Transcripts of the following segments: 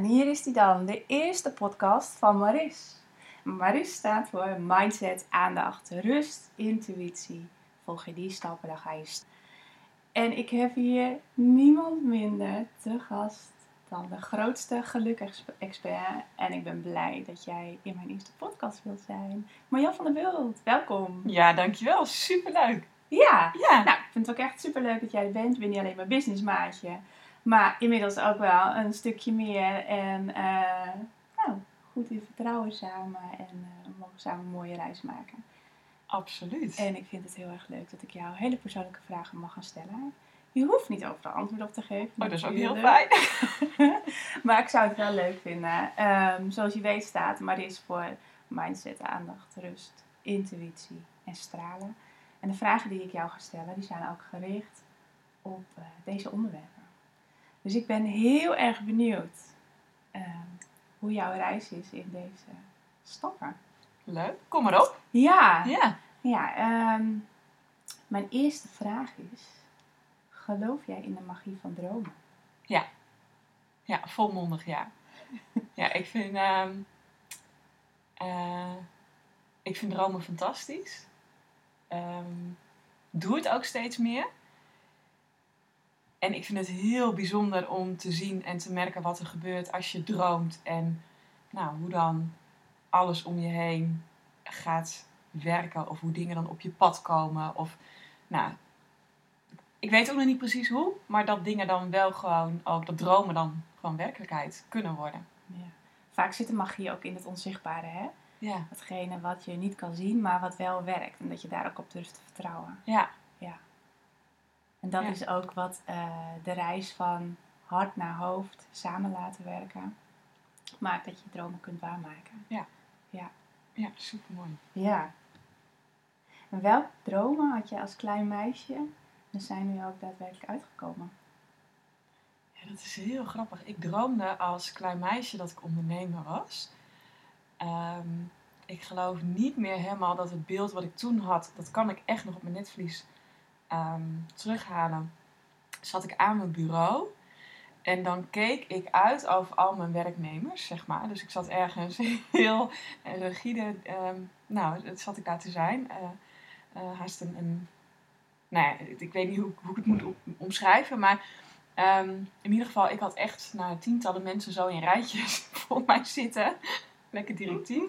En hier is die dan, de eerste podcast van Maris. Maris staat voor mindset, aandacht, rust, intuïtie. Volg je die stappen, dan ga je... En ik heb hier niemand minder te gast dan de grootste geluk-expert. En ik ben blij dat jij in mijn eerste podcast wilt zijn. Marjan van der Wild, welkom. Ja, dankjewel. Superleuk. Ja, Ja. nou, ik vind het ook echt super leuk dat jij er bent. Je bent niet alleen mijn businessmaatje, maar inmiddels ook wel een stukje meer. En eh, nou, goed in vertrouwen samen en eh, we mogen samen een mooie reis maken. Absoluut. En ik vind het heel erg leuk dat ik jou hele persoonlijke vragen mag gaan stellen. Je hoeft niet overal antwoord op te geven. oh, dat is ook heel fijn. maar ik zou het wel leuk vinden. Ehm, zoals je weet staat Maris voor mindset, aandacht, rust, intuïtie en stralen. En de vragen die ik jou ga stellen, die zijn ook gericht op eh, deze onderwerpen. Dus ik ben heel erg benieuwd ehm, hoe jouw reis is in deze stappen. Leuk. Kom maar op. Ja, Ja. ja ehm, mijn eerste vraag is, geloof jij in de magie van dromen? Ja, volmondig ja. Ja, ik vind, ehm, eh, ik vind dromen fantastisch. Ehm, doe het ook steeds meer. En ik vind het heel bijzonder om te zien en te merken wat er gebeurt als je droomt. En nou, hoe dan alles om je heen gaat werken. Of hoe dingen dan op je pad komen. Of, nou, ik weet ook nog niet precies hoe. Maar dat dingen dan wel gewoon, ook dat dromen dan gewoon werkelijkheid kunnen worden. Ja. Vaak zit de magie ook in het onzichtbare, hè? Ja, Hetgene wat je niet kan zien, maar wat wel werkt. En dat je daar ook op durft te vertrouwen. ja, En dat Ja. is ook wat eh, de reis van hart naar hoofd samen laten werken. Maakt dat je dromen kunt waarmaken. ja super mooi. Ja. En welke dromen had je als klein meisje en zijn nu ook daadwerkelijk uitgekomen? Ja, dat is heel grappig. Ik droomde als klein meisje dat ik ondernemer was. Ehm, ik geloof niet meer helemaal dat het beeld wat ik toen had, dat kan ik echt nog op mijn netvlies ehm, terughalen. Zat ik aan mijn bureau en dan keek ik uit over al mijn werknemers, zeg maar. Dus ik zat ergens heel rigide, ehm, nou, dat zat ik daar te zijn. Eh, eh, haast een, een nou ja, ik weet niet hoe, hoe ik het moet om- omschrijven, maar Ehm, in ieder geval, ik had echt nou, tientallen mensen zo in rijtjes voor mij zitten. Lekker directief.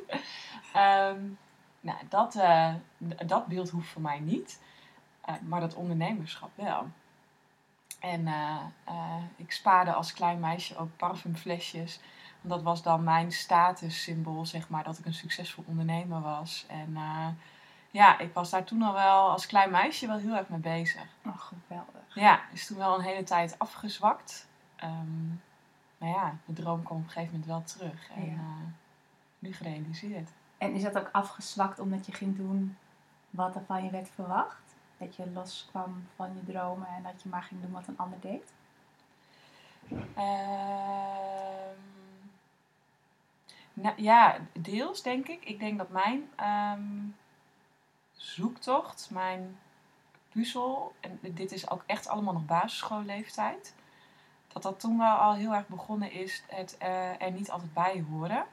Ehm, nou, dat, eh, dat beeld hoeft voor mij niet. Eh, maar dat ondernemerschap wel. En eh, eh, ik spaarde als klein meisje ook parfumflesjes. Want dat was dan mijn statussymbool, zeg maar, dat ik een succesvol ondernemer was. En ja, ik was daar toen al wel als klein meisje wel heel erg mee bezig. Oh, geweldig. Ja, is toen wel een hele tijd afgezwakt. Ehm maar ja, de droom kwam op een gegeven moment wel terug. En Ja. nu gerealiseerd. En is dat ook afgezwakt omdat je ging doen wat er van je werd verwacht? Dat je loskwam van je dromen en dat je maar ging doen wat een ander deed? Ehm, nou, ja, deels denk ik. Ik denk dat mijn ehm, zoektocht, mijn puzzel, en dit is ook echt allemaal nog basisschoolleeftijd, dat dat toen wel al heel erg begonnen is het eh, er niet altijd bij horen.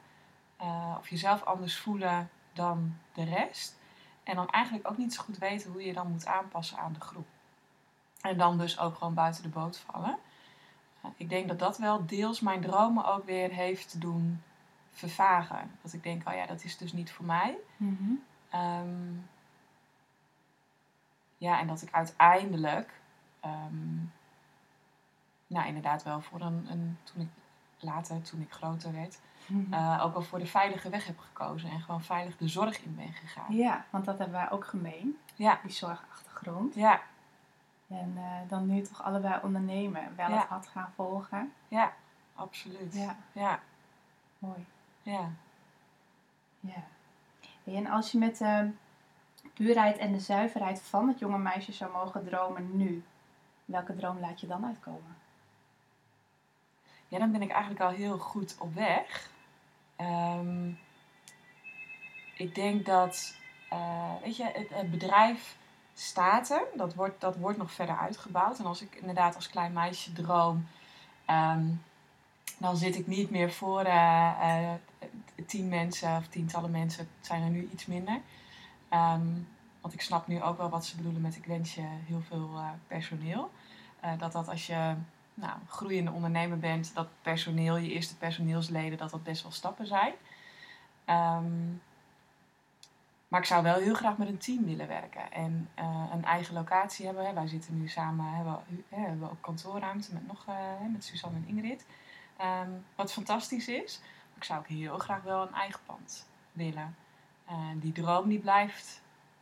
Eh, of jezelf anders voelen dan de rest. En dan eigenlijk ook niet zo goed weten hoe je dan moet aanpassen aan de groep. En dan dus ook gewoon buiten de boot vallen. Uh, ik denk dat dat wel deels mijn dromen ook weer heeft doen vervagen. Dat ik denk, oh ja, dat is dus niet voor mij. Ehm, ja, en dat ik uiteindelijk, ehm, nou inderdaad wel voor een, een toen ik later, toen ik groter werd, Mhm. eh, ook wel voor de veilige weg heb gekozen en gewoon veilig de zorg in ben gegaan. Ja, want dat hebben wij ook gemeen. Ja, Die zorgachtergrond. ja, En eh, dan nu toch allebei ondernemen. Wel Ja. het had gaan volgen. ja, absoluut. Ja. ja, Mooi. ja. Ja. En als je met de puurheid en de zuiverheid van het jonge meisje zou mogen dromen nu, welke droom laat je dan uitkomen? Ja, dan ben ik eigenlijk al heel goed op weg. Ehm, ik denk dat, eh, weet je, het, het bedrijf staat er. Dat wordt, dat wordt nog verder uitgebouwd. En als ik inderdaad als klein meisje droom, ehm, dan zit ik niet meer voor eh, eh, tien mensen of tientallen mensen. Het zijn er nu iets minder. Ehm, want ik snap nu ook wel wat ze bedoelen met ik wens je heel veel personeel. Dat dat als je nou, groeiende ondernemer bent, dat personeel, je eerste personeelsleden, dat dat best wel stappen zijn. Ehm, maar ik zou wel heel graag met een team willen werken en eh, een eigen locatie hebben. Hè. Wij zitten nu samen, hebben, hè, hebben we ook kantoorruimte met, nog, eh, met Suzanne en Ingrid. Ehm, wat fantastisch is. Maar ik zou ook heel graag wel een eigen pand willen. En die droom die blijft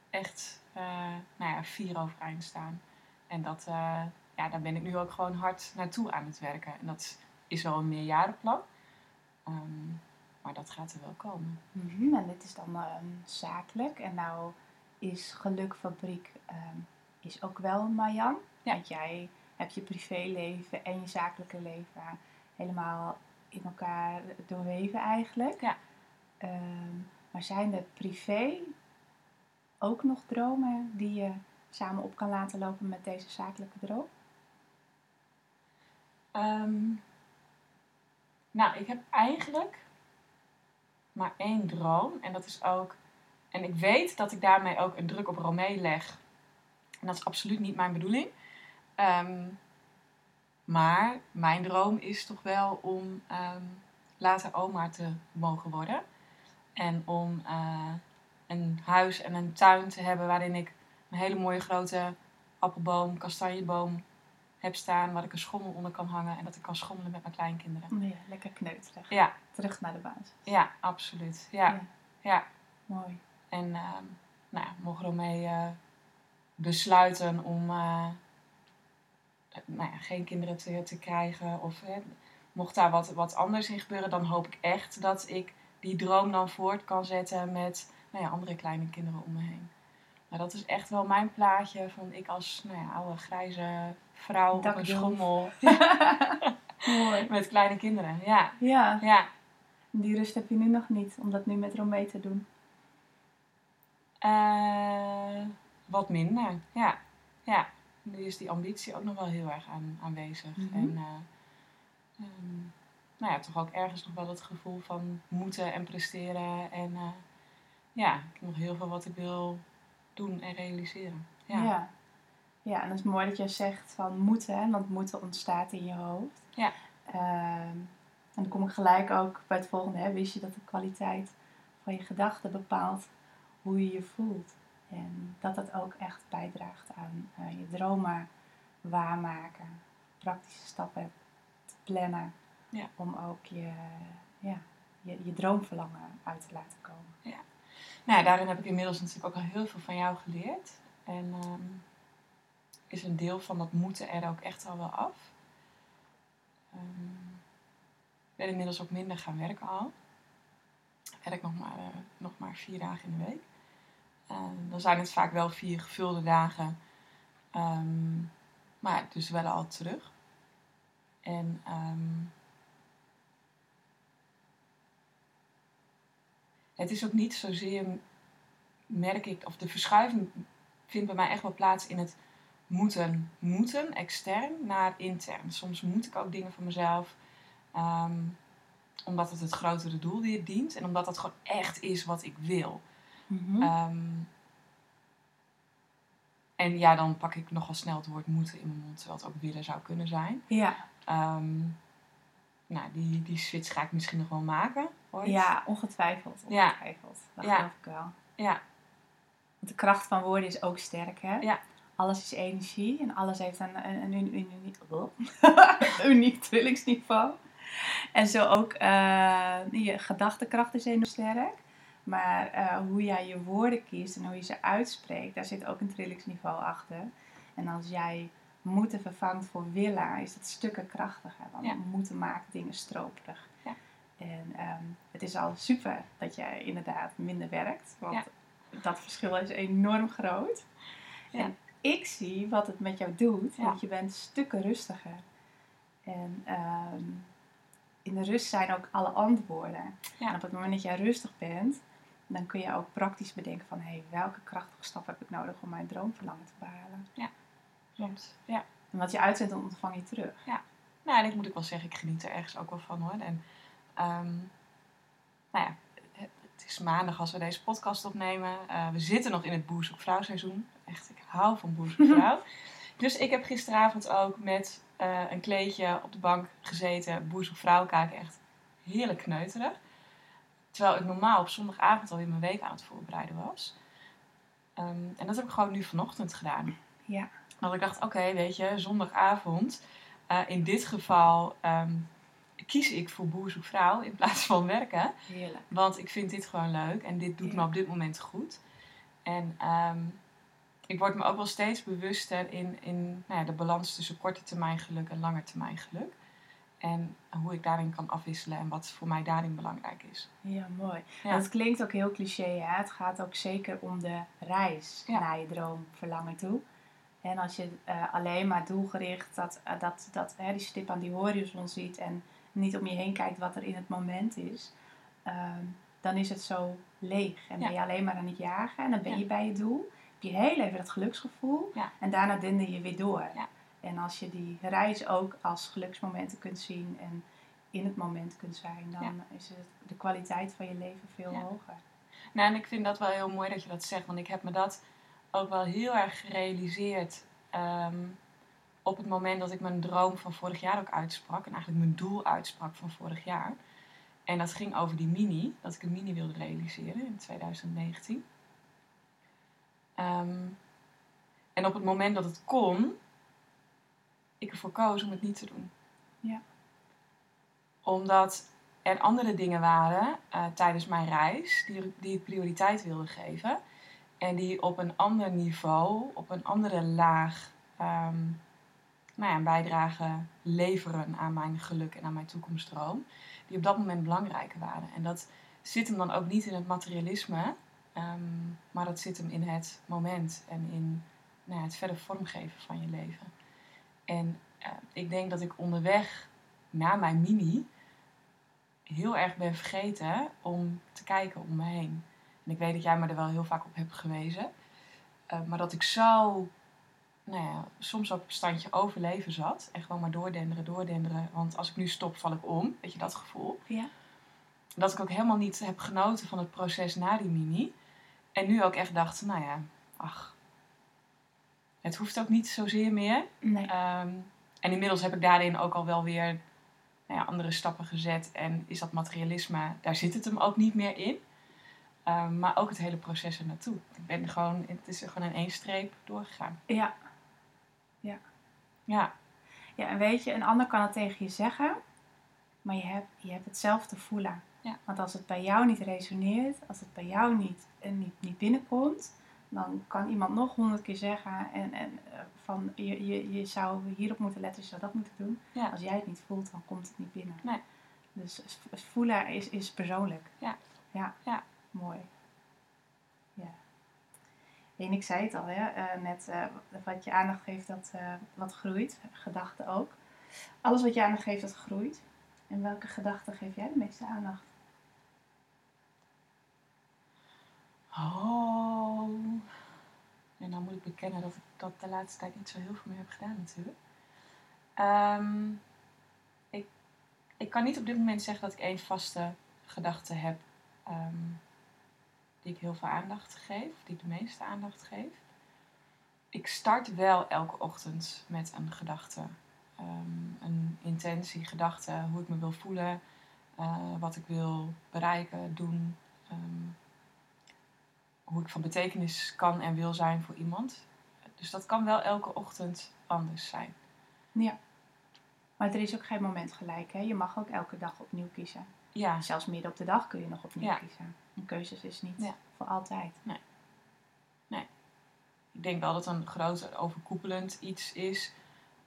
echt eh, nou ja, vier overeind staan. En dat, eh, ja, daar ben ik nu ook gewoon hard naartoe aan het werken. En dat is wel een meerjarenplan. Ehm, maar dat gaat er wel komen. Mhm, En dit is dan ehm, zakelijk. En nou is Gelukfabriek ehm, is ook wel Marjan. Ja. Want jij hebt je privéleven en je zakelijke leven helemaal in elkaar doorweven eigenlijk. Ja. Maar zijn er privé ook nog dromen die je samen op kan laten lopen met deze zakelijke droom? Ehm, nou, ik heb eigenlijk maar één droom. En dat is ook. En ik weet dat ik daarmee ook een druk op Romee leg. En dat is absoluut niet mijn bedoeling. Ehm, maar mijn droom is toch wel om ehm, later oma te mogen worden. En om eh, een huis en een tuin te hebben waarin ik een hele mooie grote appelboom, kastanjeboom heb staan. Waar ik een schommel onder kan hangen en dat ik kan schommelen met mijn kleinkinderen. Ja, lekker kneuterig. Ja, Terug naar de basis. ja, absoluut. Ja, Ja. ja. Mooi. En ehm nou, ja, mocht Romee eh, besluiten om eh, nou ja, geen kinderen te, te krijgen, of mocht daar wat, wat anders in gebeuren, dan hoop ik echt dat ik die droom dan voort kan zetten met nou ja, andere kleine kinderen om me heen. Maar dat is echt wel mijn plaatje van ik als nou ja, oude grijze vrouw op een schommel Mooi. met kleine kinderen. Ja, Ja, ja. die rust heb je nu nog niet om dat nu met Romee te doen. Eh, wat minder, ja. ja. Nu is die ambitie ook nog wel heel erg aan, aanwezig. Mhm. En eh, ehm, nou ja, toch ook ergens nog wel het gevoel van moeten en presteren. En eh, ja, ik heb nog heel veel wat ik wil doen en realiseren. Ja, Ja. ja. en dat is mooi dat je zegt van moeten, hè, want moeten ontstaat in je hoofd. Ja. Ehm, en dan kom ik gelijk ook bij het volgende. Hè. Wist je dat de kwaliteit van je gedachten bepaalt hoe je je voelt? En dat dat ook echt bijdraagt aan eh, je dromen waarmaken. Praktische stappen te plannen. Ja. Om ook je, ja, je, je droomverlangen uit te laten komen. Nou daarin heb ik inmiddels natuurlijk ook al heel veel van jou geleerd. En ehm, is een deel van dat moeten er ook echt al wel af. Ehm, ik ben inmiddels ook minder gaan werken al. Werk nog maar, eh, nog maar vier dagen in de week. Ehm, dan zijn het vaak wel vier gevulde dagen. Maar dus wel al terug. En het is ook niet zozeer, merk ik, of de verschuiving vindt bij mij echt wel plaats in het moeten, moeten, extern naar intern. Soms moet ik ook dingen van mezelf, ehm, omdat het het grotere doel weer dient en omdat dat gewoon echt is wat ik wil. Mhm. Ehm, en ja, dan pak ik nogal snel het woord moeten in mijn mond, terwijl het ook willen zou kunnen zijn. ja. Ehm, nou, die, die switch ga ik misschien nog wel maken. Ooit. ja, ongetwijfeld. Ja. ongetwijfeld. Dat Ja. geloof ik wel. Ja, Want de kracht van woorden is ook sterk, hè? Ja. Alles is energie en alles heeft een, een, een, een, een, een- een uniek trillingsniveau. En zo ook eh, je gedachtekracht is enorm sterk. Maar eh, hoe jij je woorden kiest en hoe je ze uitspreekt, daar zit ook een trillingsniveau achter. En als jij moeten vervangt voor willen, is dat stukken krachtiger. Want Ja. moeten maakt dingen stroperig. Ja. En ehm, het is al super dat jij inderdaad minder werkt. Want Ja. dat verschil is enorm groot. Ja. En ik zie wat het met jou doet, Ja. want je bent stukken rustiger. En ehm, in de rust zijn ook alle antwoorden. Ja. En op het moment dat jij rustig bent, dan kun je ook praktisch bedenken van... hé, hey, welke krachtige stap heb ik nodig om mijn droomverlangen te behalen? Klopt. Ja. En wat je uitzendt, dan ontvang je terug. nou, en ik moet ook wel zeggen, ik geniet er ergens ook wel van hoor. En ehm, nou ja, het, is maandag als we deze podcast opnemen. Uh, we zitten nog in het Boer Zoek Vrouw seizoen. Echt, ik hou van Boer Zoek Vrouw. dus ik heb gisteravond ook met uh, een kleedje op de bank gezeten. Boer Zoek Vrouw kijken, echt heerlijk kneuterig. Terwijl ik normaal op zondagavond alweer mijn week aan het voorbereiden was. Um, en dat heb ik gewoon nu vanochtend gedaan. Ja. Want ik dacht, oké, weet je, zondagavond. Uh, in dit geval um, kies ik voor boer zoek vrouw in plaats van werken. Heerlijk. Want ik vind dit gewoon leuk en dit doet me op dit moment goed. En um, ik word me ook wel steeds bewuster in, in nou ja, de balans tussen korte termijn geluk en lange termijn geluk. En hoe ik daarin kan afwisselen en wat voor mij daarin belangrijk is. Ja, mooi. Ja. Het klinkt ook heel cliché, hè? Het gaat ook zeker om de reis Ja. naar je droom, verlangen toe. En als je eh, alleen maar doelgericht dat, eh, dat, dat, hè, die stip aan die horizon ziet en niet om je heen kijkt wat er in het moment is, ehm, dan is het zo leeg. En Ja. ben je alleen maar aan het jagen en dan ben Ja. je bij je doel. Heb je heel even dat geluksgevoel Ja. en daarna dender je weer door. Ja. En als je die reis ook als geluksmomenten kunt zien en in het moment kunt zijn, dan is het de kwaliteit van je leven veel Ja. hoger. Nou, en ik vind dat wel heel mooi dat je dat zegt, want ik heb me dat ook wel heel erg gerealiseerd ehm, op het moment dat ik mijn droom van vorig jaar ook uitsprak en eigenlijk mijn doel uitsprak van vorig jaar. En dat ging over die mini, dat ik een mini wilde realiseren in 2019. Ehm, en op het moment dat het kon, ik ervoor koos om het niet te doen. Ja. Omdat er andere dingen waren eh, tijdens mijn reis die, die ik prioriteit wilde geven. En die op een ander niveau, op een andere laag, ehm, nou ja, een bijdrage leveren aan mijn geluk en aan mijn toekomstdroom. Die op dat moment belangrijker waren. En dat zit hem dan ook niet in het materialisme, ehm, maar dat zit hem in het moment en in nou ja, het verder vormgeven van je leven. En eh, ik denk dat ik onderweg naar mijn mini heel erg ben vergeten om te kijken om me heen. En ik weet dat jij me er wel heel vaak op hebt gewezen. Eh, maar dat ik zo, nou ja, soms op een standje overleven zat. En gewoon maar doordenderen, doordenderen. Want als ik nu stop, val ik om. Weet je dat gevoel? Ja. Dat ik ook helemaal niet heb genoten van het proces na die mini. En nu ook echt dacht, nou ja, ach. Het hoeft ook niet zozeer meer. Nee. Ehm, en inmiddels heb ik daarin ook al wel weer nou ja, andere stappen gezet. En is dat materialisme, daar zit het hem ook niet meer in. Ehm, maar ook het hele proces er naartoe. Ik ben gewoon, het is er gewoon in één streep doorgegaan. Ja. Ja, ja, en weet je, een ander kan het tegen je zeggen, maar je hebt, je hebt het zelf te voelen. Ja. Want als het bij jou niet resoneert, als het bij jou niet, en niet, niet binnenkomt, dan kan iemand nog honderd keer zeggen en, en eh, van je, je, je zou hierop moeten letten, je zou dat moeten doen. Ja. Als jij het niet voelt, dan komt het niet binnen. Nee. Dus voelen is, is persoonlijk. Ja. Ja. Ja. Mooi. Ja. En ik zei het al, hè, eh, net eh, wat je aandacht geeft, dat eh, wat groeit. Gedachten ook. Alles wat je aandacht geeft, dat groeit. En welke gedachten geef jij de meeste aandacht? Oh. En dan moet ik bekennen dat ik dat de laatste tijd niet zo heel veel meer heb gedaan natuurlijk. Ehm, ik, ik kan niet op dit moment zeggen dat ik één vaste gedachte heb ehm, die ik heel veel aandacht geef, die de meeste aandacht geef. Ik start wel elke ochtend met een gedachte. Ehm, een intentie, gedachte, hoe ik me wil voelen, eh, wat ik wil bereiken, doen. ehm, hoe ik van betekenis kan en wil zijn voor iemand. Dus dat kan wel elke ochtend anders zijn. Ja. Maar er is ook geen moment gelijk. Hè? Je mag ook elke dag opnieuw kiezen. Ja, Zelfs midden op de dag kun je nog opnieuw Ja. kiezen. Een keuzes is niet Ja. voor altijd. ik denk wel dat een groot overkoepelend iets is.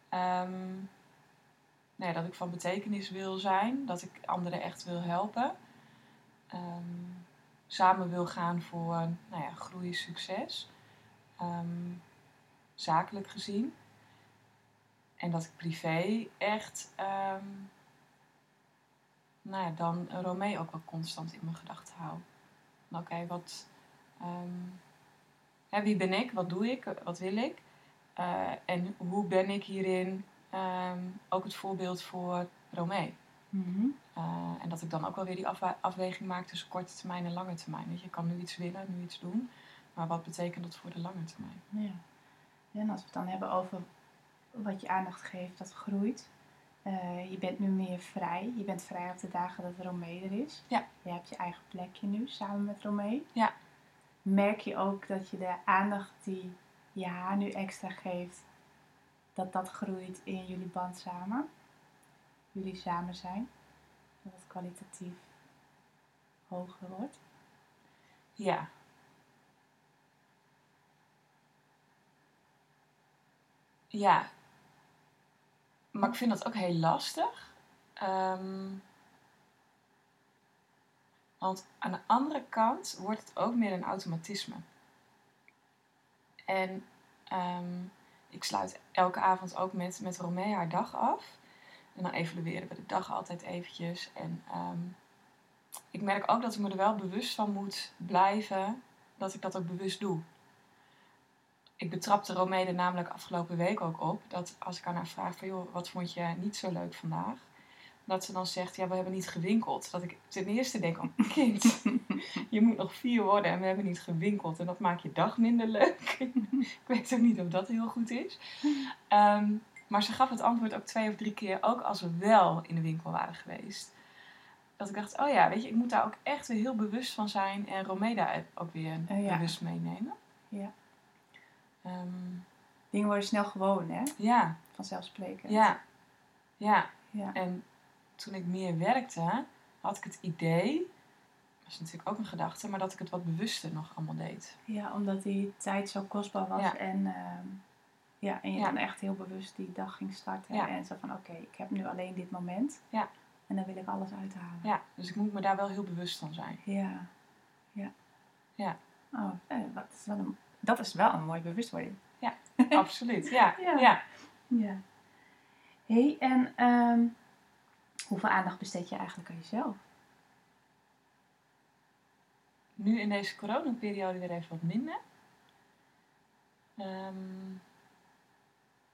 ehm, nee, dat ik van betekenis wil zijn. Dat ik anderen echt wil helpen. Ehm, samen wil gaan voor nou ja, groei, succes. Ehm, zakelijk gezien. En dat ik privé echt, nou ja, dan Romee ook wel constant in mijn gedachten hou. Oké, wat, ehm, hè, wie ben ik? Wat doe ik? Wat wil ik? Eh, en hoe ben ik hierin ehm, ook het voorbeeld voor Romee. Mhm. Eh, en dat ik dan ook wel weer die afweging maak tussen korte termijn en lange termijn. Weet je, kan nu iets willen, nu iets doen. Maar wat betekent dat voor de lange termijn? Ja, En als we het dan hebben over wat je aandacht geeft, dat groeit. Eh, je bent nu meer vrij. Je bent vrij op de dagen dat Romee er is. Ja. Je hebt je eigen plekje nu samen met Romee. Ja. Merk je ook dat je de aandacht die je haar nu extra geeft, dat dat groeit in jullie band samen? Jullie samen zijn. Dat het kwalitatief hoger wordt. Ja. Ja. Maar ik vind dat ook heel lastig. Ehm, want aan de andere kant wordt het ook meer een automatisme. En ehm, ik sluit elke avond ook met, met Romee haar dag af. En dan evalueren we de dag altijd eventjes. En ehm, ik merk ook dat ik me er wel bewust van moet blijven dat ik dat ook bewust doe. Ik betrapte Romee er namelijk afgelopen week ook op. Dat als ik aan haar vraag van joh, wat vond je niet zo leuk vandaag? Dat ze dan zegt, ja, we hebben niet gewinkeld. Dat ik ten eerste denk, oh kind, je moet nog vier worden en we hebben niet gewinkeld. En dat maakt je dag minder leuk. ik weet ook niet of dat heel goed is. Ehm, maar ze gaf het antwoord ook twee of drie keer, ook als we wel in de winkel waren geweest. Dat ik dacht, oh ja, weet je, ik moet daar ook echt weer heel bewust van zijn. En Romee daar ook weer Oh ja. bewust meenemen. Ja. Ehm, Dingen worden snel gewoon, hè? ja, Vanzelfsprekend. ja, ja. Ja. En toen ik meer werkte, had ik het idee, dat is natuurlijk ook een gedachte, maar dat ik het wat bewuster nog allemaal deed. Ja, omdat die tijd zo kostbaar was. Ja. En, ehm, ja, en je Ja. dan echt heel bewust die dag ging starten. Ja. En zo van, oké, ik heb nu alleen dit moment. Ja. En dan wil ik alles uithalen. Ja, dus ik moet me daar wel heel bewust van zijn. Ja. Ja. Ja. Oh, eh, dat, is wel een, dat is wel een mooie bewustwording. Absoluut, ja. Ja. ja. Ja. hey, en ehm, hoeveel aandacht besteed je eigenlijk aan jezelf? Nu in deze coronaperiode weer even wat minder. Ehm,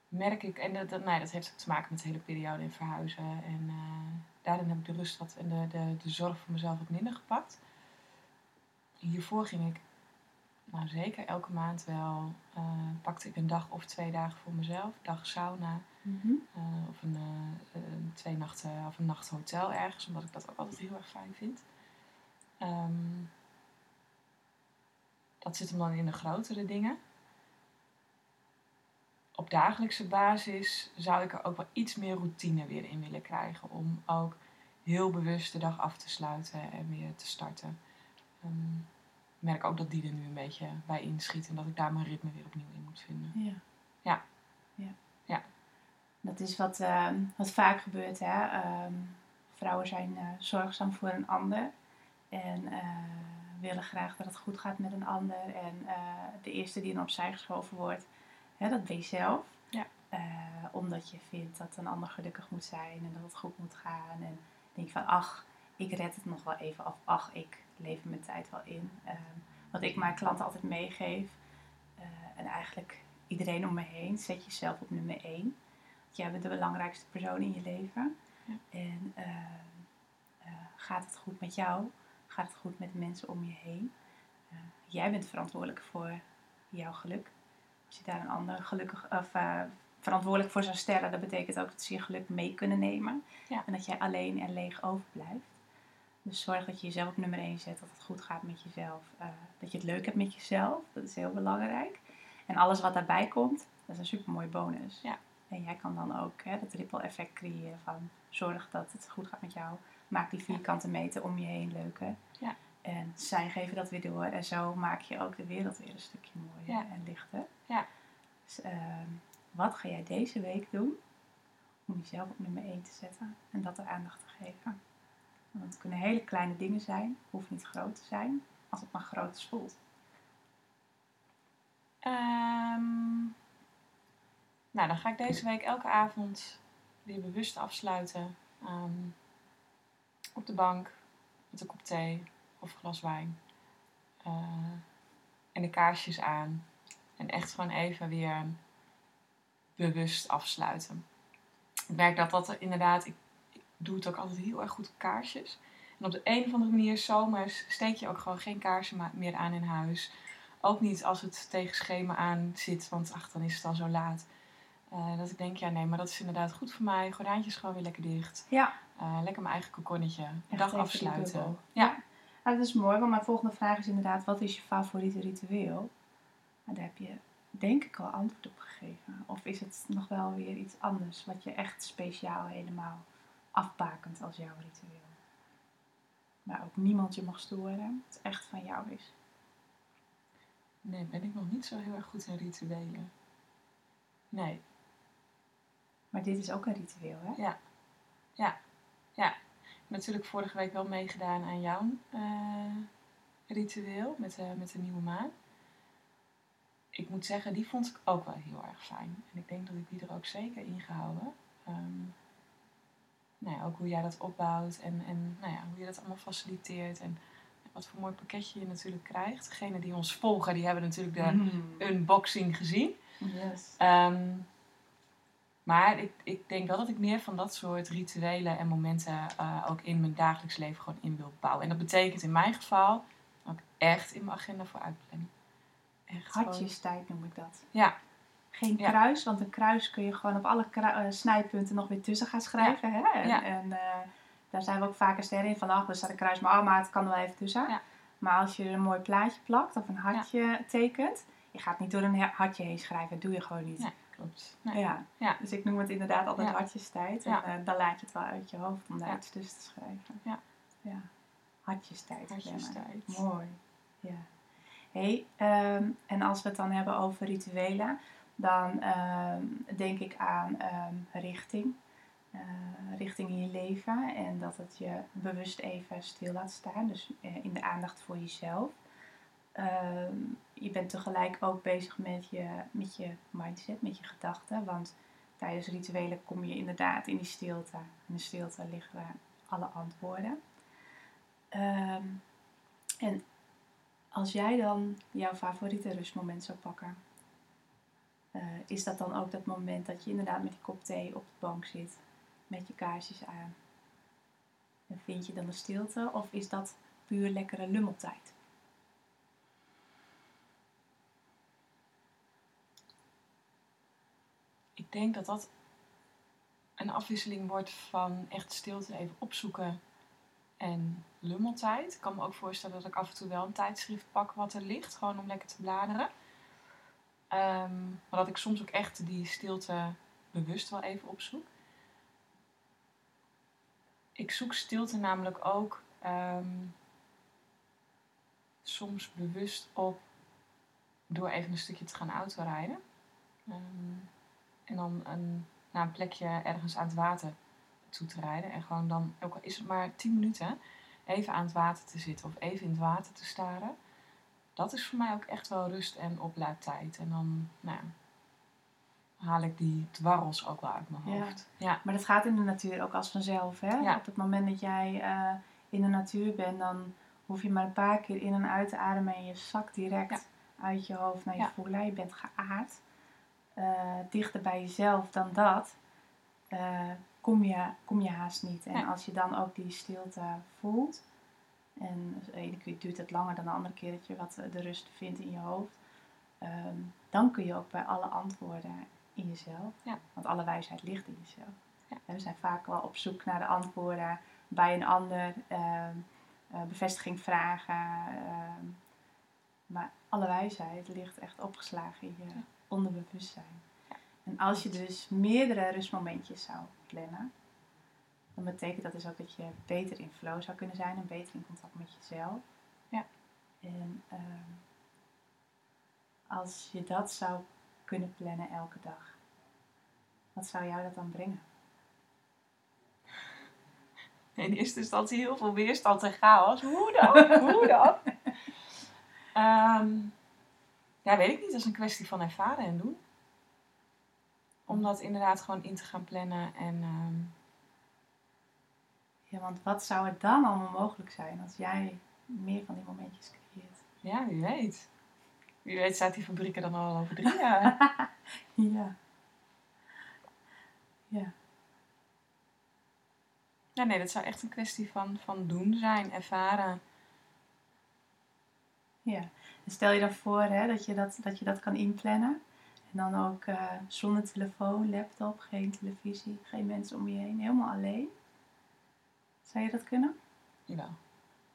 merk ik, en dat, dat, nee, dat heeft ook te maken met de hele periode in verhuizen. En eh, daarin heb ik de rust wat en de, de, de zorg voor mezelf wat minder gepakt. Hiervoor ging ik, nou zeker elke maand wel, eh, pakte ik een dag of twee dagen voor mezelf. Dag sauna eh, of een, een twee nachten of een nacht hotel ergens, omdat ik dat ook altijd heel erg fijn vind. Ehm, dat zit hem dan in de grotere dingen. Op dagelijkse basis zou ik er ook wel iets meer routine weer in willen krijgen. Om ook heel bewust de dag af te sluiten en weer te starten. Ik merk ook dat die er nu een beetje bij inschiet en dat ik daar mijn ritme weer opnieuw in moet vinden. Ja. Ja. ja. Ja. Dat is wat, ehm, wat vaak gebeurt. Hè? Ehm, vrouwen zijn eh, zorgzaam voor een ander. En eh, willen graag dat het goed gaat met een ander. En eh, de eerste die dan opzij geschoven wordt, hè, dat ben je zelf. Ja. Eh, omdat je vindt dat een ander gelukkig moet zijn en dat het goed moet gaan. En denk van, ach, ik red het nog wel even af. Ach, ik lever mijn tijd wel in. Ehm, wat ik mijn klanten altijd meegeef. eh, en eigenlijk iedereen om me heen. Zet jezelf op nummer één. Want jij bent de belangrijkste persoon in je leven. Ja. En ehm, eh, gaat het goed met jou? Gaat het goed met de mensen om je heen? Eh, jij bent verantwoordelijk voor jouw geluk. Als je daar een ander gelukkig of verantwoordelijk voor zou stellen, dat betekent ook dat ze je geluk mee kunnen nemen. Ja. En dat jij alleen en leeg overblijft. Dus zorg dat je jezelf op nummer 1 zet, dat het goed gaat met jezelf. eh, dat je het leuk hebt met jezelf, dat is heel belangrijk. En alles wat daarbij komt, dat is een super mooie bonus. Ja. En jij kan dan ook hè, dat ripple effect creëren van zorg dat het goed gaat met jou. Maak die vierkante meter om je heen leuker. Ja. En zij geven dat weer door. En zo maak je ook de wereld weer een stukje mooier Ja. en lichter. Ja. Dus ehm, wat ga jij deze week doen om jezelf op nummer 1 te zetten en dat er aandacht te geven? Want het kunnen hele kleine dingen zijn, hoeft niet groot te zijn, als het maar groot voelt. Ehm, nou, dan ga ik deze week elke avond weer bewust afsluiten. ehm, op de bank met een kop thee of glas wijn. Eh, en de kaarsjes aan. En echt gewoon even weer bewust afsluiten. Ik merk dat dat er inderdaad, ik doe het ook altijd heel erg goed kaarsjes. En op de een of andere manier, zomers, steek je ook gewoon geen kaarsen meer aan in huis. Ook niet als het tegen schema aan zit, want ach, dan is het al zo laat. Eh, dat ik denk, ja nee, maar dat is inderdaad goed voor mij. Gordijntjes gewoon weer lekker dicht. Ja. Eh, lekker mijn eigen kokonnetje. Dag afsluiten. Ja. Nou, dat is mooi, want mijn volgende vraag is inderdaad, wat is je favoriete ritueel? Nou, daar heb je denk ik al antwoord op gegeven. Of is het nog wel weer iets anders, wat je echt speciaal helemaal afbakent als jouw ritueel? Waar ook niemand je mag storen, het echt van jou is. Nee, ben ik nog niet zo heel erg goed in rituelen. Nee. Maar dit is ook een ritueel, hè? Ja. Ja. Ja. Ik heb natuurlijk vorige week wel meegedaan aan jouw eh, ritueel met, de met de nieuwe maan. Ik moet zeggen, die vond ik ook wel heel erg fijn. En ik denk dat ik die er ook zeker in gehouden. Ehm, nou ja, ook hoe jij dat opbouwt en, en nou ja, hoe je dat allemaal faciliteert. En wat voor mooi pakketje je natuurlijk krijgt. Degenen die ons volgen, die hebben natuurlijk de Mm. unboxing gezien. Yes. Ehm, maar ik, ik denk wel dat ik meer van dat soort rituelen en momenten eh, ook in mijn dagelijks leven gewoon in wil bouwen. En dat betekent in mijn geval ook echt in mijn agenda voor uitplannen. Hartjestijd noem ik dat. Ja, Geen kruis, want een kruis kun je gewoon op alle eh, snijpunten nog weer tussen gaan schrijven. Hè? En, eh, daar zijn we ook vaker sterren in van, ach, daar staat een kruis, maar, oh, maar het kan er wel even tussen. Ja. Maar als je er een mooi plaatje plakt of een hartje tekent, je gaat niet door een hartje heen schrijven, dat doe je gewoon niet. Nee, klopt. Nee. Ja. Ja. Dus ik noem het inderdaad altijd Ja. hartjestijd. Ja. En eh, dan laat je het wel uit je hoofd om daar iets tussen te schrijven. Ja. ja. Hartjestijd. Hartjestijd. Mooi. Ja. Hey, ehm, en als we het dan hebben over rituelen, dan ehm, denk ik aan ehm, richting. Eh, richting in je leven en dat het je bewust even stil laat staan. Dus eh, in de aandacht voor jezelf. Ehm, je bent tegelijk ook bezig met je, met je mindset, met je gedachten. Want tijdens rituelen kom je inderdaad in die stilte. In de stilte liggen alle antwoorden. En als jij dan jouw favoriete rustmoment zou pakken, eh, is dat dan ook dat moment dat je inderdaad met die kop thee op de bank zit, met je kaarsjes aan? En vind je dan de stilte of is dat puur lekkere lummeltijd? Ik denk dat dat een afwisseling wordt van echt stilte even opzoeken en lummeltijd. Ik kan me ook voorstellen dat ik af en toe wel een tijdschrift pak wat er ligt, gewoon om lekker te bladeren. Ehm, maar dat ik soms ook echt die stilte bewust wel even opzoek. Ik zoek stilte namelijk ook ehm, soms bewust op door even een stukje te gaan autorijden. Ehm, en dan een, naar een plekje ergens aan het water toe te rijden. En gewoon dan, ook al is het maar 10 minuten, even aan het water te zitten of even in het water te staren. Dat is voor mij ook echt wel rust en oplaadtijd. En dan nou, ja, haal ik die dwarrels ook wel uit mijn hoofd. Ja, Maar dat gaat in de natuur ook als vanzelf. Hè? Ja. Op het moment dat jij eh, in de natuur bent, dan hoef je maar een paar keer in en uit te ademen en je zakt direct Ja. uit je hoofd naar je Ja. Je bent geaard. Eh, dichter bij jezelf dan dat eh, kom, je, kom je haast niet. En als je dan ook die stilte voelt, en de ene keer duurt het langer dan de andere keer dat je wat eh, de rust vindt in je hoofd, ehm, dan kun je ook bij alle antwoorden in jezelf. Ja. Want alle wijsheid ligt in jezelf. Ja. En We zijn vaak wel op zoek naar de antwoorden bij een ander, ehm, eh, bevestiging vragen. ehm, maar alle wijsheid ligt echt opgeslagen in je Ja. onderbewustzijn. Ja. En als je dus meerdere rustmomentjes zou plannen, dan betekent dat dus ook dat je beter in flow zou kunnen zijn en beter in contact met jezelf. Ja. En ehm, als je dat zou kunnen plannen elke dag, wat zou jou dat dan brengen? in eerste instantie heel veel weerstand en chaos. Hoe dan? Hoe dan? Ehm, ja, weet ik niet. Dat is een kwestie van ervaren en doen. Om dat inderdaad gewoon in te gaan plannen. En ehm, Ja, want wat zou er dan allemaal mogelijk zijn als jij meer van die momentjes creëert? ja, wie weet. Wie weet staat die fabriek er dan al over drie jaar. Ja. Ja. Ja, nee, dat zou echt een kwestie van, van doen zijn, ervaren. Ja. En stel je dan voor hè, dat, je dat, dat je dat kan inplannen. En dan ook eh, zonder telefoon, laptop, geen televisie, geen mensen om je heen. Helemaal alleen. Zou je dat kunnen? Jawel.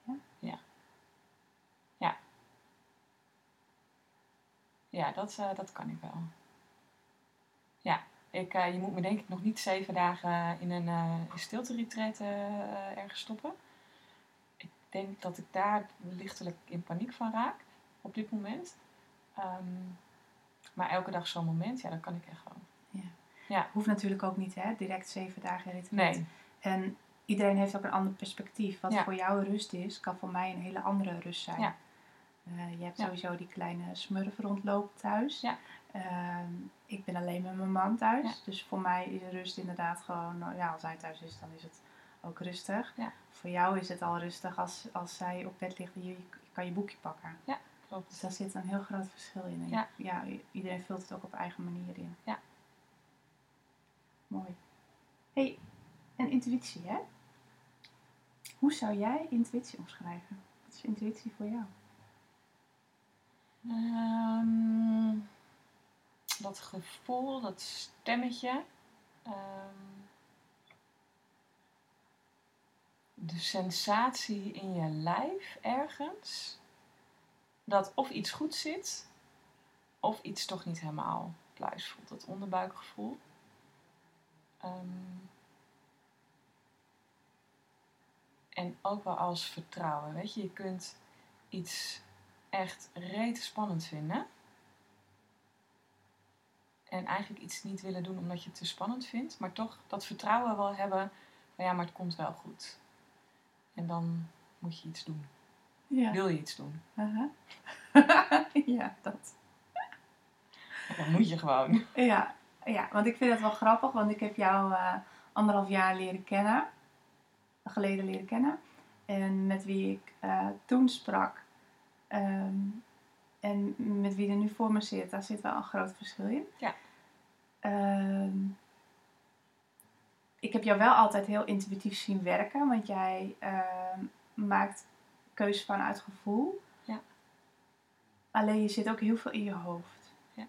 Ja? Ja. Ja. Ja, dat, eh, dat kan ik wel. Ja, ik, eh, je moet me denk ik nog niet zeven dagen in een uh, stilte-retreat eh, ergens stoppen. Ik denk dat ik daar lichtelijk in paniek van raak op dit moment. Ehm, maar elke dag zo'n moment, ja, dat kan ik echt wel. Hoeft natuurlijk ook niet, hè? Direct zeven dagen rit. Nee, En iedereen heeft ook een ander perspectief. Wat Ja. voor jou rust is, kan voor mij een hele andere rust zijn. Ja. Eh, je hebt Ja. sowieso die kleine smurf rondlopen thuis. Ja. Ehm, ik ben alleen met mijn man thuis. Ja. Dus voor mij is rust inderdaad gewoon... nou ja, als hij thuis is, dan is het ook rustig. Ja. Voor jou is het al rustig als, als zij op bed ligt en je, je kan je boekje pakken. Dus klopt. daar zit een heel groot verschil in. Ja. ja, iedereen vult het ook op eigen manier in. Ja. Mooi. hey, en intuïtie, hè? Hoe zou jij intuïtie omschrijven? Wat is intuïtie voor jou? Ehm, dat gevoel, dat stemmetje. ehm, de sensatie in je lijf ergens. Dat of iets goed zit, of iets toch niet helemaal pluis voelt. Dat onderbuikgevoel. Ehm, en ook wel als vertrouwen. Weet je, je kunt iets echt reet spannend vinden. En eigenlijk iets niet willen doen omdat je het te spannend vindt. Maar toch dat vertrouwen wel hebben van ja, maar het komt wel goed. En dan moet je iets doen. Ja. Wil je iets doen? Ja, dat. Dan moet je gewoon. Ja. ja, want ik vind het wel grappig, want ik heb jou eh, anderhalf jaar leren kennen. Geleden leren kennen. En met wie ik eh, toen sprak. ehm, en met wie er nu voor me zit, daar zit wel een groot verschil in. Ja. Ehm, ik heb jou wel altijd heel intuïtief zien werken, want jij ehm, maakt keuzes vanuit gevoel. Ja. Alleen je zit ook heel veel in je hoofd. Ja.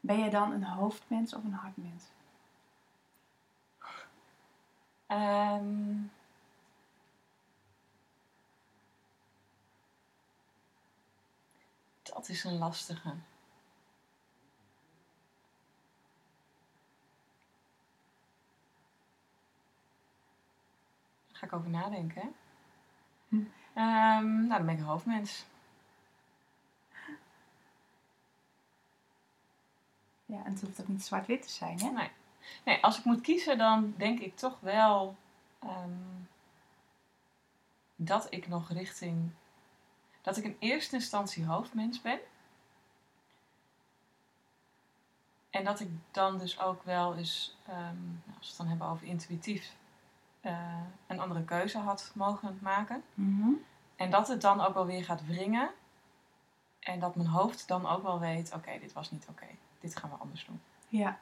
Ben jij dan een hoofdmens of een hartmens? Ehm, dat is een lastige. Daar ga ik over nadenken. hè. Hm. Ehm, nou, dan ben ik een hoofdmens. Ja, en het hoeft ook niet zwart-wit te zijn, hè? Nee. nee, als ik moet kiezen, dan denk ik toch wel ehm, dat ik nog richting. Dat ik in eerste instantie hoofdmens ben. En dat ik dan dus ook wel eens, ehm, nou, als we het dan hebben over intuïtief, eh, een andere keuze had mogen maken. Mhm. En dat het dan ook wel weer gaat wringen. En dat mijn hoofd dan ook wel weet: oké, dit was niet oké. Dit gaan we anders doen. Ja.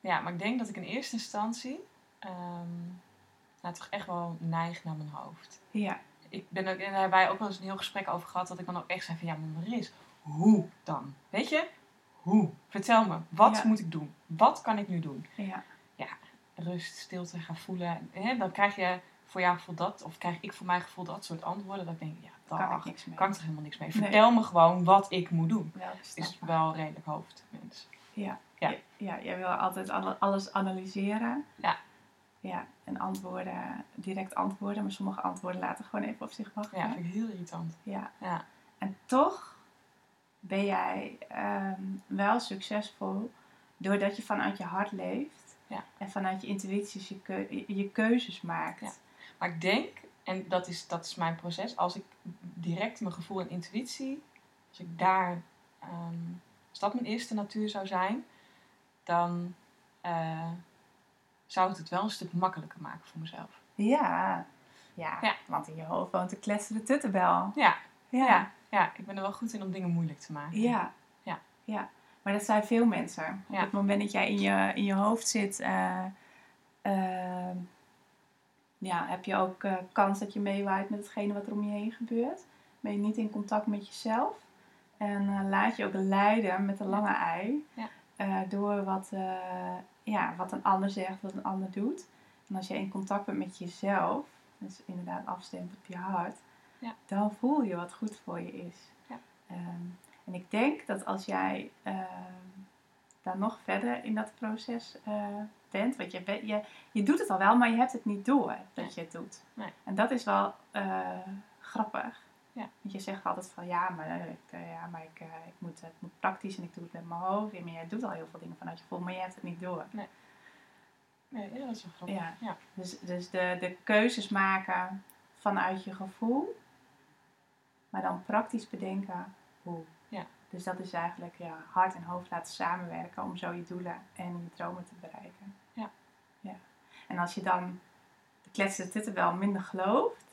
Ja, maar ik denk dat ik in eerste instantie ehm, nou, toch echt wel neig naar mijn hoofd. Ja. Ik ben ook, en daar hebben wij ook wel eens een heel gesprek over gehad, dat ik dan ook echt zei van ja, maar Maris, hoe dan? Weet je? Hoe? Vertel me, wat Ja. moet ik doen? Wat kan ik nu doen? Ja. Rust, stilte, gaan voelen. Hè? Dan krijg je voor jouw gevoel dat, of krijg ik voor mijn gevoel dat soort antwoorden. Dat ik denk, ja, Daar kan ik niks mee. kan ik er helemaal niks mee. Nee. Vertel me gewoon wat ik moet doen. Wel Is wel redelijk hoofdmens. Ja. Ja. Ja. ja, jij wil altijd alle- alles analyseren. Ja. Ja, en antwoorden, direct antwoorden, maar sommige antwoorden laten gewoon even op zich wachten. Ja, vind ik heel irritant. Ja. Ja. En toch ben jij ehm, wel succesvol doordat je vanuit je hart leeft. Ja. En vanuit je intuïties je, keu- je- keuzes maakt. Ja. Maar ik denk, en dat is, dat is mijn proces, als ik direct mijn gevoel en intuïtie, als ik daar, ehm, als dat mijn eerste natuur zou zijn, dan eh, zou het het wel een stuk makkelijker maken voor mezelf. Ja. Ja, Ja. want in je hoofd woont de kletsende tuttenbel. Ja, Ja. ja, ja, ik ben er wel goed in om dingen moeilijk te maken. Ja. Ja. ja. Maar dat zijn veel mensen. Op het moment dat jij in je, in je hoofd zit, eh, ehm, ja, heb je ook eh, kans dat je meewaait met hetgene wat er om je heen gebeurt. Ben je niet in contact met jezelf. En eh, laat je ook leiden met een lange ei. Ja. eh, door wat, eh, ja, wat een ander zegt, wat een ander doet. En als je in contact bent met jezelf, dus inderdaad afstemt op je hart, Ja. dan voel je wat goed voor je is. Ja. Ehm, en ik denk dat als jij ehm, daar nog verder in dat proces eh, bent, want je, je, je doet het al wel, maar je hebt het niet door dat Nee. je het doet. Nee. En dat is wel eh, grappig. Ja. Want je zegt altijd van ja, maar, ik, eh, ja, maar ik, eh, ik moet, het moet praktisch en ik doe het met mijn hoofd. Maar jij doet al heel veel dingen vanuit je gevoel, maar je hebt het niet door. Nee, ja, dat is wel grappig. Ja. ja. Dus, dus de, de keuzes maken vanuit je gevoel, maar dan praktisch bedenken hoe. Ja. Dus dat is eigenlijk ja, hart en hoofd laten samenwerken om zo je doelen en je dromen te bereiken. Ja. ja. En als je dan de kletsende tutten wel minder gelooft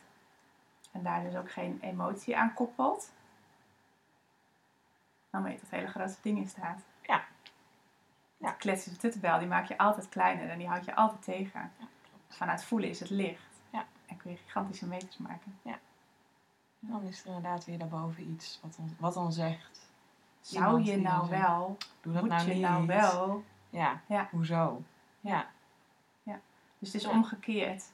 en daar dus ook geen emotie aan koppelt, dan weet je dat hele grote ding in staat. Ja. Ja. De kletsende tuttenbel, die maak je altijd kleiner en die houd je altijd tegen. Ja. Vanuit voelen is het licht. Ja. En kun je gigantische meters maken. En dan is er inderdaad weer daarboven iets wat ons, wat ons zegt. Zou je dan nou zegt, wel? Doe dat Moet nou je niet. nou wel? Ja. Ja. Hoezo? Ja. Dus het is Ja. omgekeerd.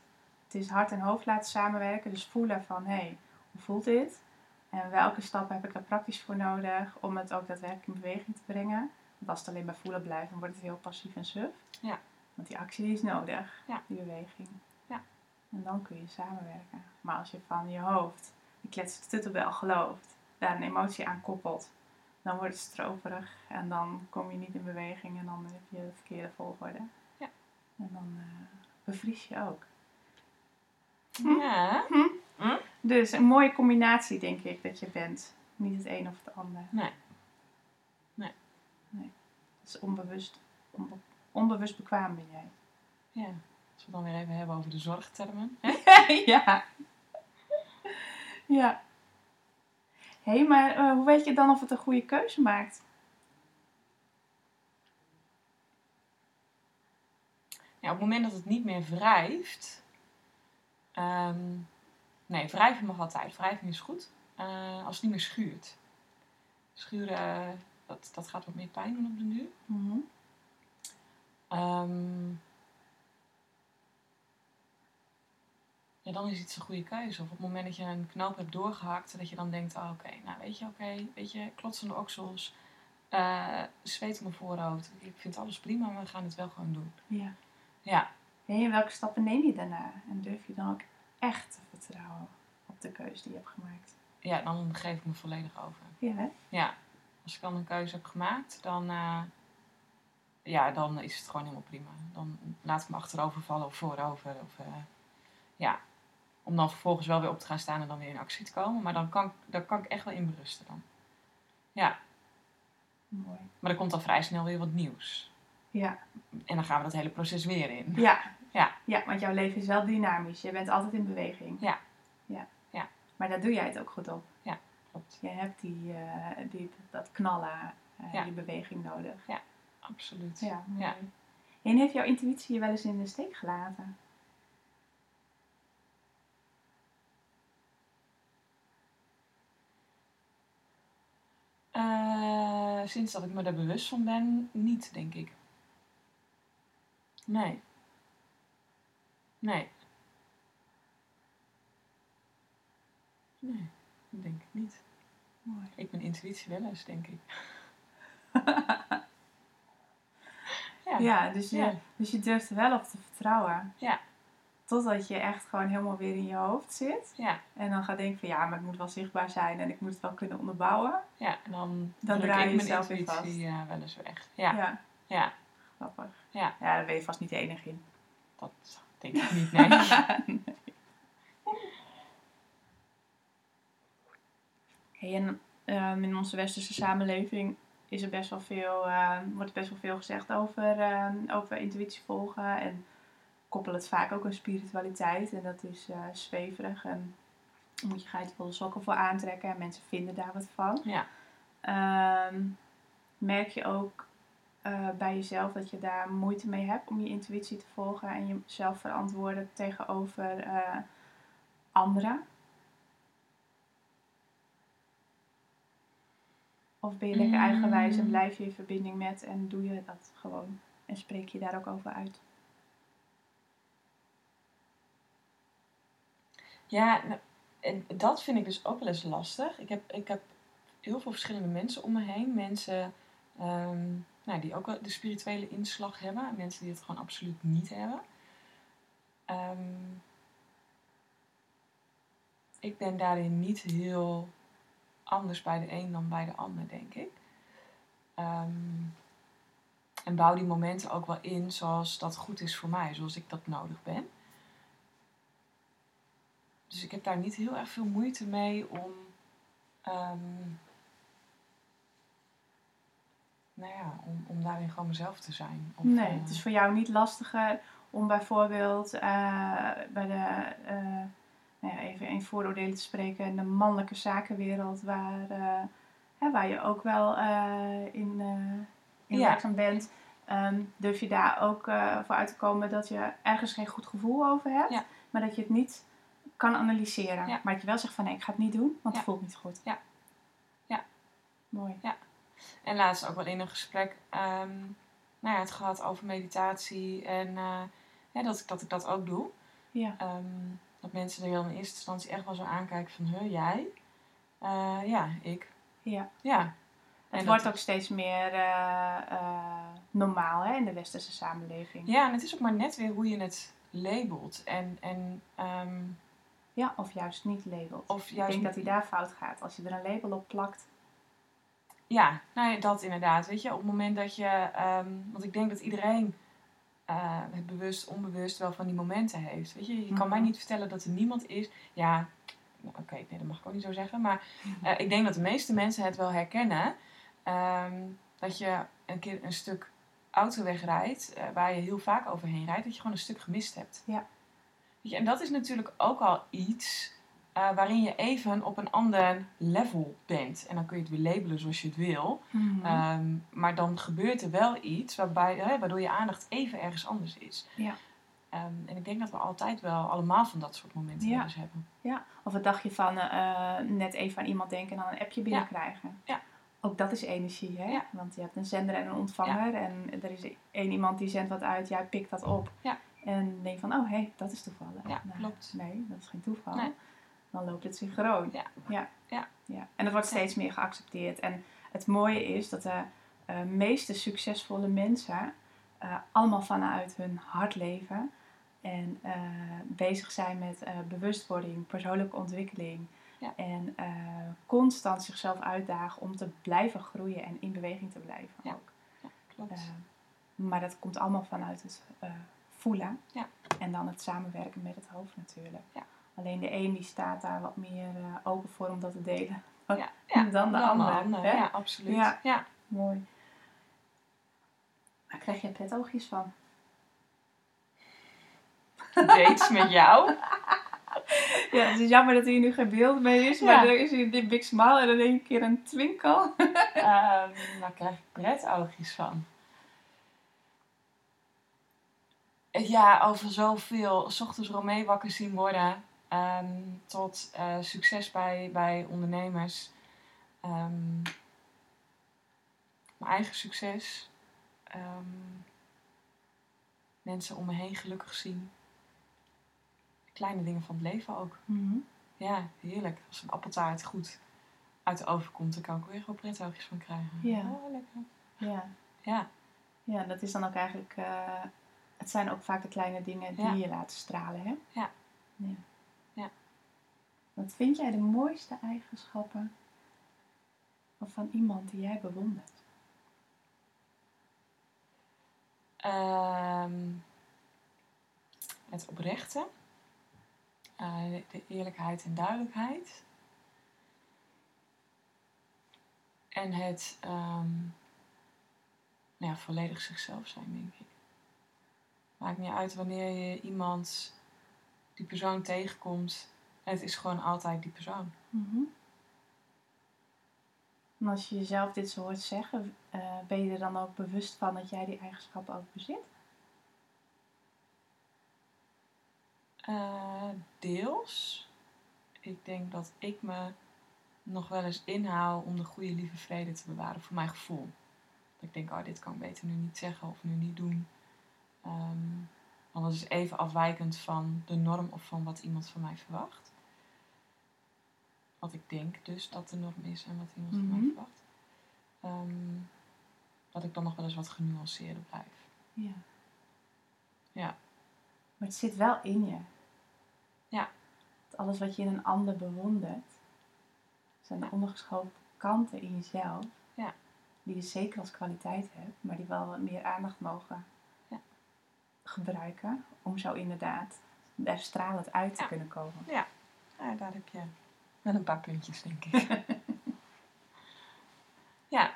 Het is hart en hoofd laten samenwerken. Dus voelen van, hé, hey, hoe voelt dit? En welke stappen heb ik er praktisch voor nodig om het ook daadwerkelijk in beweging te brengen? Want als het alleen bij voelen blijft, dan wordt het heel passief en suf. Ja. Want die actie is nodig, Ja. die beweging. Ja. En dan kun je samenwerken. Maar als je van je hoofd, die klets tuttelbel gelooft, daar een emotie aan koppelt, dan wordt het stroperig en dan kom je niet in beweging en dan heb je de verkeerde volgorde. Ja. En dan eh, bevries je ook. Ja. Dus een mooie combinatie, denk ik, dat je bent. Niet het een of het ander. Nee. Het is onbewust. onbe- onbewust bekwaam ben jij. Ja. Als we het dan weer even hebben over de zorgtermen. Ja. Ja. Hé, hey, maar eh, hoe weet je dan of het een goede keuze maakt? Ja, op het moment dat het niet meer wrijft. Ehm, nee, wrijven mag altijd. Wrijving is goed. Eh, als het niet meer schuurt. Schuren, dat, dat gaat wat meer pijn doen op de duur. Mhm. Ehm, ja, dan is iets een goede keuze. Of op het moment dat je een knoop hebt doorgehakt, dat je dan denkt, oh, oké, nou weet je, oké, weet je, klotsende oksels, eh zweet op mijn voorhoofd. Ik vind alles prima, maar we gaan het wel gewoon doen. Ja. Ja, Welke stappen neem je daarna? En durf je dan ook echt te vertrouwen op de keuze die je hebt gemaakt? ja, dan geef ik me volledig over. Ja, hè? Ja, als ik dan een keuze heb gemaakt, dan, eh, ja, dan is het gewoon helemaal prima. Dan laat ik me achterover vallen of voorover. Of, eh, ja, om dan vervolgens wel weer op te gaan staan en dan weer in actie te komen. Maar dan kan, ik- dan kan ik echt wel in berusten dan. Ja, Mooi. maar er komt dan vrij snel weer wat nieuws. Ja. En dan gaan we dat hele proces weer in. Ja. Ja. Ja, want jouw leven is wel dynamisch. Je bent altijd in beweging. Ja. Ja. Ja. Maar daar doe jij het ook goed op. Klopt, Je hebt die, eh, die, dat knallen, Ja. die beweging nodig. absoluut. Ja. Ja. En heeft jouw intuïtie je wel eens in de steek gelaten? Eh, sinds dat ik me er bewust van ben, niet, denk ik. Nee. Nee. Nee, dat denk ik niet. Mooi. Ik ben intuïtie wel eens, denk ik. ja. Ja, dus je, Ja. dus je durft er wel op te vertrouwen. Ja. Totdat je echt gewoon helemaal weer in je hoofd zit. Ja, En dan gaat denken van ja, maar ik moet wel zichtbaar zijn en ik moet het wel kunnen onderbouwen. ja, en dan, Dan draai je jezelf weer intuïtie eh, wel eens weg. Ja, ja, ja. ja, Grappig. Ja. ja, daar ben je vast niet de enige in. dat denk ik niet, nee. Hey, en ehm, in onze westerse samenleving is er best wel veel, ehm, wordt best wel veel gezegd over, ehm, over intuïtie volgen. En koppelen het vaak ook aan spiritualiteit. En dat is eh, zweverig. En daar moet je geitenwolle sokken voor aantrekken. En mensen vinden daar wat van. ja. Merk je ook eh, bij jezelf dat je daar moeite mee hebt om je intuïtie te volgen en jezelf verantwoorden tegenover eh, anderen? Of ben je lekker eigenwijs en Mm. blijf je in verbinding met en doe je dat gewoon en spreek je daar ook over uit? Ja, nou, en dat vind ik dus ook wel eens lastig. Ik heb, ik heb heel veel verschillende mensen om me heen. Mensen ehm, nou, die ook wel de spirituele inslag hebben. En mensen die het gewoon absoluut niet hebben. Ehm, ik ben daarin niet heel anders bij de een dan bij de ander, denk ik. Ehm, en bouw die momenten ook wel in zoals dat goed is voor mij, zoals ik dat nodig ben. Dus ik heb daar niet heel erg veel moeite mee om. ehm, nou ja, om, om daarin gewoon mezelf te zijn. Of, Nee, eh, het is voor jou niet lastiger om bijvoorbeeld eh, bij de, eh, nou ja, even een vooroordelen te spreken, in de mannelijke zakenwereld, waar, hè, waar je ook wel in, in Ja. werkzaam bent. Ehm, durf je daar ook voor uit te komen dat je ergens geen goed gevoel over hebt, Ja. maar dat je het niet kan analyseren. Ja. Maar dat je wel zegt van nee, ik ga het niet doen, want Ja. het voelt niet goed. Ja. Ja. Mooi. En laatst ook wel in een gesprek ehm, nou ja, het gehad over meditatie en eh, ja, dat, ik, dat ik dat ook doe. Ja. Ehm, dat mensen er dan in eerste instantie echt wel zo aankijken van, huh, jij? Eh, ja, ik. Ja. Ja. Het En wordt dat- ook steeds meer eh, normaal hè, in de westerse samenleving. Ja, en het is ook maar net weer hoe je het labelt. En, en ehm, Ja, of juist niet labelt. of ik denk dat hij daar fout gaat. Als je er een label op plakt. Ja, nou ja, dat inderdaad. Weet je, op het moment dat je... ehm, want ik denk dat iedereen eh, het bewust, onbewust wel van die momenten heeft. Weet je, je kan Mhm. mij niet vertellen dat er niemand is... Ja, nou, oké, nee, dat mag ik ook niet zo zeggen. Maar eh, ik denk dat de meeste mensen het wel herkennen. ehm, dat je een keer een stuk autoweg rijdt, eh, waar je heel vaak overheen rijdt, dat je gewoon een stuk gemist hebt. Ja. Weet je, en dat is natuurlijk ook al iets eh, waarin je even op een ander level bent. En dan kun je het weer labelen zoals je het wil. Mhm. Ehm, maar dan gebeurt er wel iets waarbij, hè, waardoor je aandacht even ergens anders is. Ja. Ehm, en ik denk dat we altijd wel allemaal van dat soort momenten Ja. hebben. Of wat dacht je van eh, net even aan iemand denken en dan een appje binnenkrijgen? Ja. Ook dat is energie, hè? Ja. Want je hebt een zender en een ontvanger. En er is één iemand die zendt wat uit, jij pikt dat op. Ja. En denk van, oh hé, hey, dat is toevallig. Ja, Nou, klopt. Nee, dat is geen toeval. Nee. Dan loopt het synchroon. Ja. Ja. Ja. ja. En dat wordt Ja. steeds meer geaccepteerd. En het mooie is dat de eh, meeste succesvolle mensen eh, allemaal vanuit hun hart leven. En eh, bezig zijn met bewustwording, persoonlijke ontwikkeling. Ja. En constant zichzelf uitdagen om te blijven groeien en in beweging te blijven. Ja. Ook. Klopt. Eh, maar dat komt allemaal vanuit het voelen. Ja. En dan het samenwerken met het hoofd natuurlijk. Ja. Alleen de een die staat daar wat meer eh, open voor om dat te delen. ja, ja, dan de ander, hè? Ja, absoluut. Ja. ja. Mooi. Daar krijg je petoogjes van. Dates met jou. Ja, het is jammer dat hier nu geen beeld mee is. Ja. Maar er is hier dit big smile en dan één keer een twinkel. Ehm daar krijg ik prettoogjes van. Ja, over zoveel. S ochtends Romee wakker zien worden. Ehm, tot eh, succes bij, bij ondernemers. Ehm, mijn eigen succes. Ehm, mensen om me heen gelukkig zien. Kleine dingen van het leven ook. Ja, heerlijk. Als een appeltaart goed uit de oven komt, dan kan ik er weer wel prettoogjes van krijgen. Ja. Oh, lekker. Ja. Ja, ja, dat is dan ook eigenlijk... eh, het zijn ook vaak de kleine dingen die Ja. je laten stralen, hè? Ja. Ja. Wat vind jij de mooiste eigenschappen van iemand die jij bewondert? Ehm, het oprechte. Eh, de, eerlijkheid en duidelijkheid. En het ehm, nou ja, volledig zichzelf zijn, denk ik. Maakt niet uit wanneer je iemand, die persoon tegenkomt. Het is gewoon altijd die persoon. En als je jezelf dit zo hoort zeggen, eh, ben je er dan ook bewust van dat jij die eigenschappen ook bezit? Eh, deels. Ik denk dat ik me nog wel eens inhoud om de goede lieve vrede te bewaren voor mijn gevoel. Dat ik denk, oh, dit kan ik beter nu niet zeggen of nu niet doen. Ehm, want dat is even afwijkend van de norm of van wat iemand van mij verwacht. Wat ik denk dus dat de norm is en wat iemand van mij Mhm. verwacht. Ehm, dat ik dan nog wel eens wat genuanceerder blijf. Ja. Ja. Maar het zit wel in je. Ja. Dat alles wat je in een ander bewondert, zijn de ondergeschoven kanten in jezelf. Ja. Die je zeker als kwaliteit hebt, maar die wel wat meer aandacht mogen Ja. gebruiken. Om zo inderdaad daar stralend uit te Ja. kunnen komen. Ja, daar heb je wel een paar puntjes, denk ik. ja,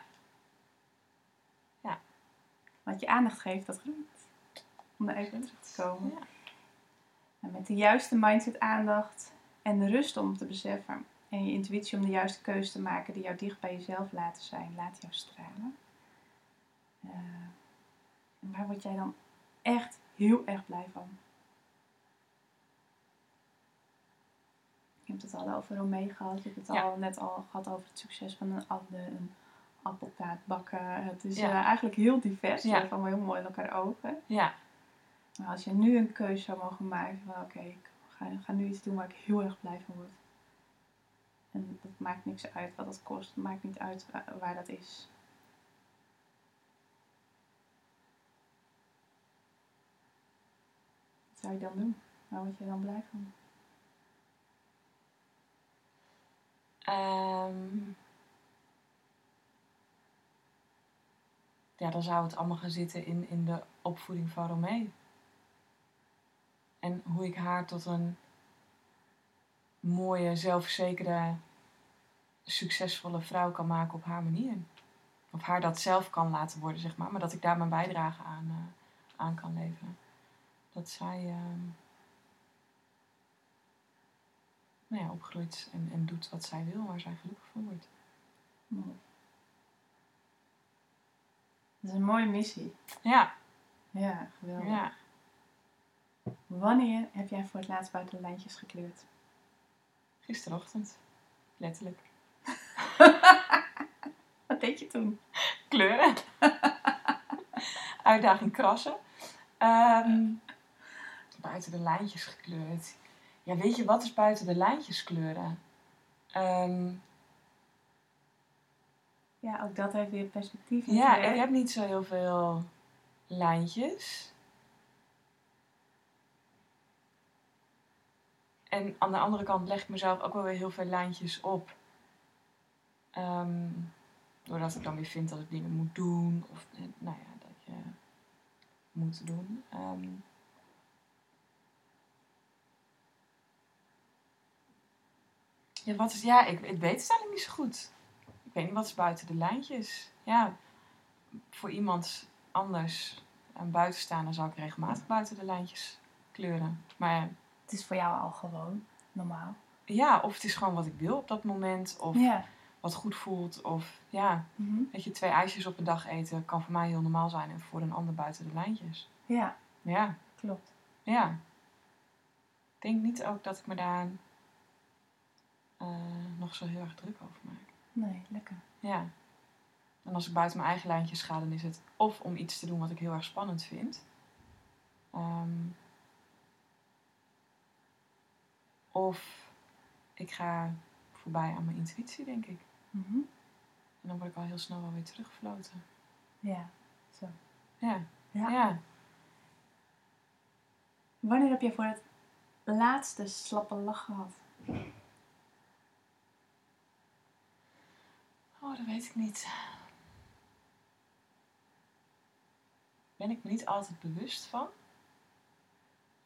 Wat je aandacht geeft, dat groeit. Om daar even terug te komen. Ja. En met de juiste mindset aandacht en de rust om te beseffen. En je intuïtie om de juiste keuze te maken die jou dicht bij jezelf laten zijn. Laat jou stralen. Eh, en waar word jij dan echt heel erg blij van? Je hebt het al over Romee gehad. Je hebt het Ja. al net al gehad over het succes van een ander. Een appeltaart bakken. Het is Ja. eh, eigenlijk heel divers. Ja. Van heel mooi in elkaar ogen. ja, Maar als je nu een keuze zou mogen maken van oké, ik ga, ga nu iets doen waar ik heel erg blij van word. En dat maakt niks uit wat dat kost. Het maakt niet uit waar, waar dat is. Wat zou je dan doen? Waar word je dan blij van? Ehm, ja, dan zou het allemaal gaan zitten in, in de opvoeding van Romee. En hoe ik haar tot een mooie, zelfverzekerde, succesvolle vrouw kan maken op haar manier. Of haar dat zelf kan laten worden, zeg maar. Maar dat ik daar mijn bijdrage aan, eh, aan kan leveren. Dat zij ehm, nou ja, opgroeit en, en doet wat zij wil, waar zij gelukkig van wordt. Mooi. Dat is een mooie missie. Ja, Ja, geweldig. ja. Wanneer heb jij voor het laatst buiten de lijntjes gekleurd? Gisterochtend. Letterlijk. Wat deed je toen? Kleuren. Uitdaging krassen. Ehm, buiten de lijntjes gekleurd. Ja, weet je wat is buiten de lijntjes kleuren? Ehm, Ja, ook dat heeft weer perspectief. ja, ik heb niet zo heel veel lijntjes. En aan de andere kant leg ik mezelf ook wel weer heel veel lijntjes op. Ehm, doordat ik dan weer vind dat ik dingen moet doen. Of eh, nou ja, dat je moet doen. Ehm, ja, wat is, ja ik, ik weet het eigenlijk niet zo goed. Ik weet niet wat is buiten de lijntjes. Ja, voor iemand anders, een buitenstaander, zou ik regelmatig buiten de lijntjes kleuren. Maar Het is voor jou al gewoon normaal. ja, of het is gewoon wat ik wil op dat moment. Of Ja. wat goed voelt. Of ja, Mhm. weet je, twee ijsjes op een dag eten kan voor mij heel normaal zijn. En voor een ander buiten de lijntjes. Ja, Ja, klopt. ja. Ik denk niet ook dat ik me daar nog zo heel erg druk over maak. Nee, lekker. Ja. En als ik buiten mijn eigen lijntjes ga, dan is het of om iets te doen wat ik heel erg spannend vind. Ehm, of ik ga voorbij aan mijn intuïtie, denk ik. Mhm. En dan word ik al heel snel wel weer teruggefloten. Ja, zo. Ja. Ja. Ja. Wanneer heb je voor het laatste slappe lach gehad? Oh, dat weet ik niet. Ben ik me niet altijd bewust van.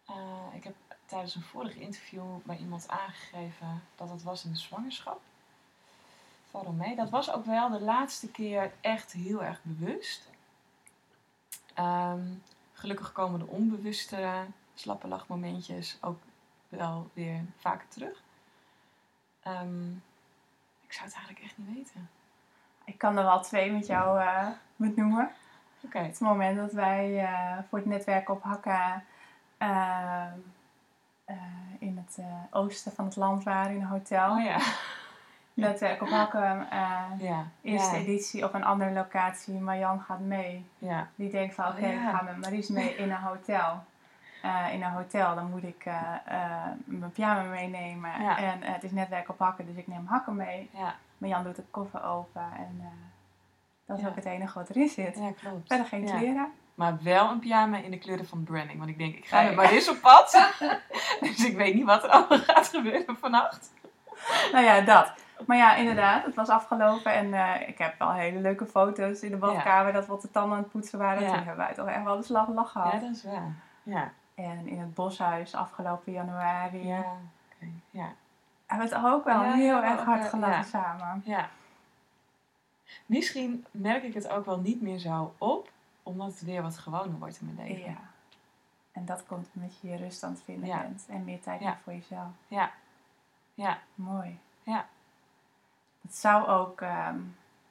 Eh, ik heb tijdens een vorig interview bij iemand aangegeven dat het was in de zwangerschap. Waarom mee? Dat was ook wel de laatste keer echt heel erg bewust. Ehm, gelukkig komen de onbewuste slappe lachmomentjes ook wel weer vaker terug. Ehm, ik zou het eigenlijk echt niet weten. Ik kan er wel twee met jou uh, benoemen. Oké. Het moment dat wij uh, voor het netwerk op Hakka uh, in het oosten van het land waren in een hotel. Oh ja. Netwerk op Hakka, ja. eerste ja. editie op een andere locatie. Marjan gaat mee. Ja. Die denkt van oké, Oh, ik ga met Maries mee in een hotel. Uh, in een hotel, dan moet ik uh, uh, mijn pyjama meenemen. Ja. En het is netwerk op hakken, dus ik neem hakken mee. Ja. Maar Jan doet de koffer open en eh, dat is Ja. ook het enige wat erin zit. Ja, klopt. Verder geen Ja. kleren. Maar wel een pyjama in de kleuren van branding. Want ik denk, ik ga Nee. met Maris op pad. dus ik weet niet wat er allemaal gaat gebeuren vannacht. Nou ja, dat. Maar ja, inderdaad, het was afgelopen en eh, ik heb wel hele leuke foto's in de badkamer dat we op de tanden aan het poetsen waren. Ja. Toen hebben wij toch echt wel de slag lach gehad. Ja, dat is waar. Ja. En in het boshuis afgelopen januari Ja. Oké. Ja. hebben we het ook wel Ja, heel erg hard gelachen ja. samen. Ja. Misschien merk ik het ook wel niet meer zo op, omdat het weer wat gewoner wordt in mijn leven. Ja. En dat komt omdat je je rust aan het vinden Ja. bent en meer tijd hebt voor jezelf. Ja. Ja. Mooi. Ja. Het zou ook, ehm,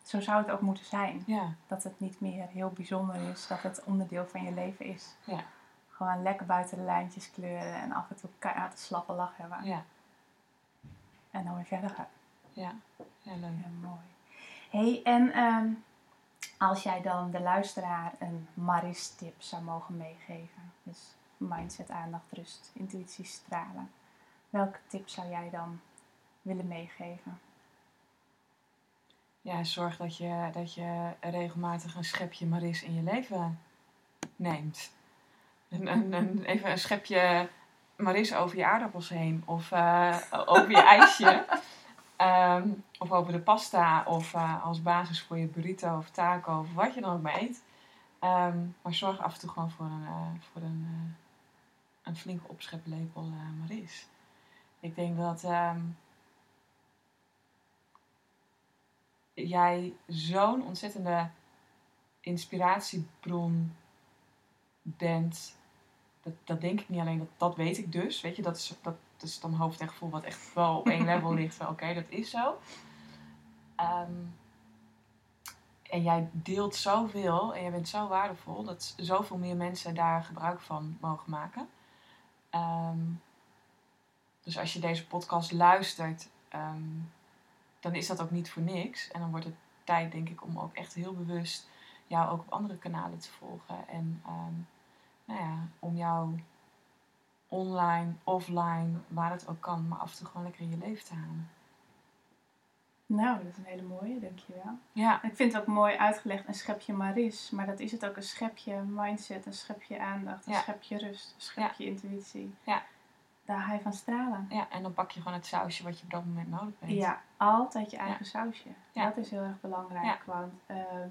zo zou het ook moeten zijn. Ja. Dat het niet meer heel bijzonder is, dat het onderdeel van je leven is. Ja. Gewoon lekker buiten de lijntjes kleuren en af en toe keihard een slappe lach hebben. Ja. En dan weer verder gaan. Ja. Leuk. Ja, mooi. hey, en ehm, als jij dan de luisteraar een Maris tip zou mogen meegeven. Dus mindset, aandacht, rust, intuïtie, stralen. Welke tip zou jij dan willen meegeven? Ja, zorg dat je, dat je regelmatig een schepje Maris in je leven neemt. Een, een, een- even een schepje Maris over je aardappels heen. Of eh, over je ijsje. Ehm, of over de pasta. Of eh, als basis voor je burrito of taco. Of wat je dan ook maar eet. Ehm, maar zorg af en toe gewoon voor een, eh, voor een, een flinke opscheplepel Maris. Ik denk dat... ehm, jij zo'n ontzettende inspiratiebron bent. Dat, dat denk ik niet alleen, dat, dat weet ik dus. Weet je, dat is, dat is dan hoofd en gevoel wat echt wel op één level ligt. Van oké, dat is zo. Ehm, en jij deelt zoveel en jij bent zo waardevol dat zoveel meer mensen daar gebruik van mogen maken. Ehm, dus als je deze podcast luistert, ehm, dan is dat ook niet voor niks. En dan wordt het tijd, denk ik, om ook echt heel bewust jou ook op andere kanalen te volgen. En nou ja, om jou online, offline, waar het ook kan, maar af en toe gewoon lekker in je leven te halen. Nou, dat is een hele mooie, dankjewel. Ja, ik vind het ook mooi uitgelegd, een schepje Maris. Maar dat is het ook, een schepje mindset, een schepje aandacht, een Ja. schepje rust, een schepje intuïtie. Ja. Daar ga je van stralen. ja, en dan pak je gewoon het sausje wat je op dat moment nodig hebt. Ja, altijd je eigen sausje. Dat is heel erg belangrijk. Want ehm,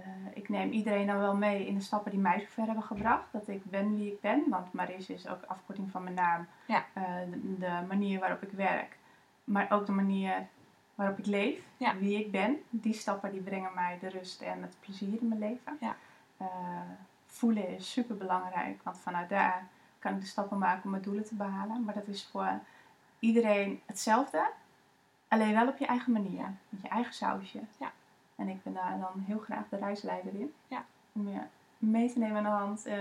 eh, ik neem iedereen dan wel mee in de stappen die mij zover hebben gebracht. Dat ik ben wie ik ben. Want Maris is ook afkorting van mijn naam. Ja. Eh, de, de manier waarop ik werk. Maar ook de manier waarop ik leef. Ja. Wie ik ben. Die stappen die brengen mij de rust en het plezier in mijn leven. Ja. Eh, voelen is super belangrijk. Want vanuit daar kan ik de stappen maken om mijn doelen te behalen. Maar dat is voor iedereen hetzelfde. Alleen wel op je eigen manier. Met je eigen sausje. Ja. En ik ben daar dan heel graag de reisleider in. Ja. Om je mee te nemen aan de hand. eh,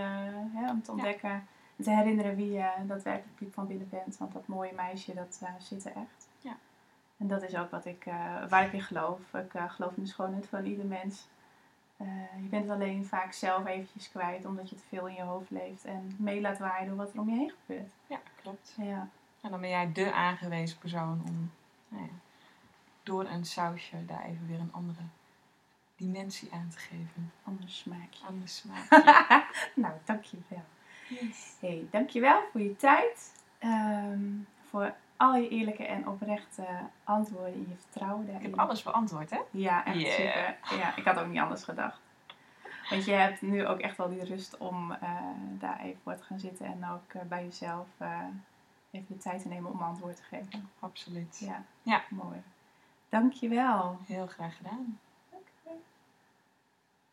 hè, om te ontdekken. En te herinneren wie je daadwerkelijk diep van binnen bent. Want dat mooie meisje, dat eh, zit er echt. Ja. En dat is ook wat ik, eh, waar ik in geloof. Ik eh, geloof in de schoonheid van ieder mens. Eh, je bent het alleen vaak zelf eventjes kwijt. Omdat je te veel in je hoofd leeft. En mee laat waaien door wat er om je heen gebeurt. ja klopt. Ja. En dan ben jij de aangewezen persoon om nou ja, door een sausje daar even weer een andere dimensie aan te geven. Anders smaakje. Aan de smaak. nou, dankjewel. Yes. Hey, dankjewel voor je tijd. Ehm, voor al je eerlijke en oprechte antwoorden en je vertrouwen Ik daarin. heb alles beantwoord, hè? Ja, echt Yeah. super. Ja, ik had ook niet anders gedacht. Want je hebt nu ook echt wel die rust om eh, daar even voor te gaan zitten en ook eh, bij jezelf eh, even de tijd te nemen om antwoord te geven. Absoluut. Ja, Ja. mooi. Dankjewel. Heel graag gedaan.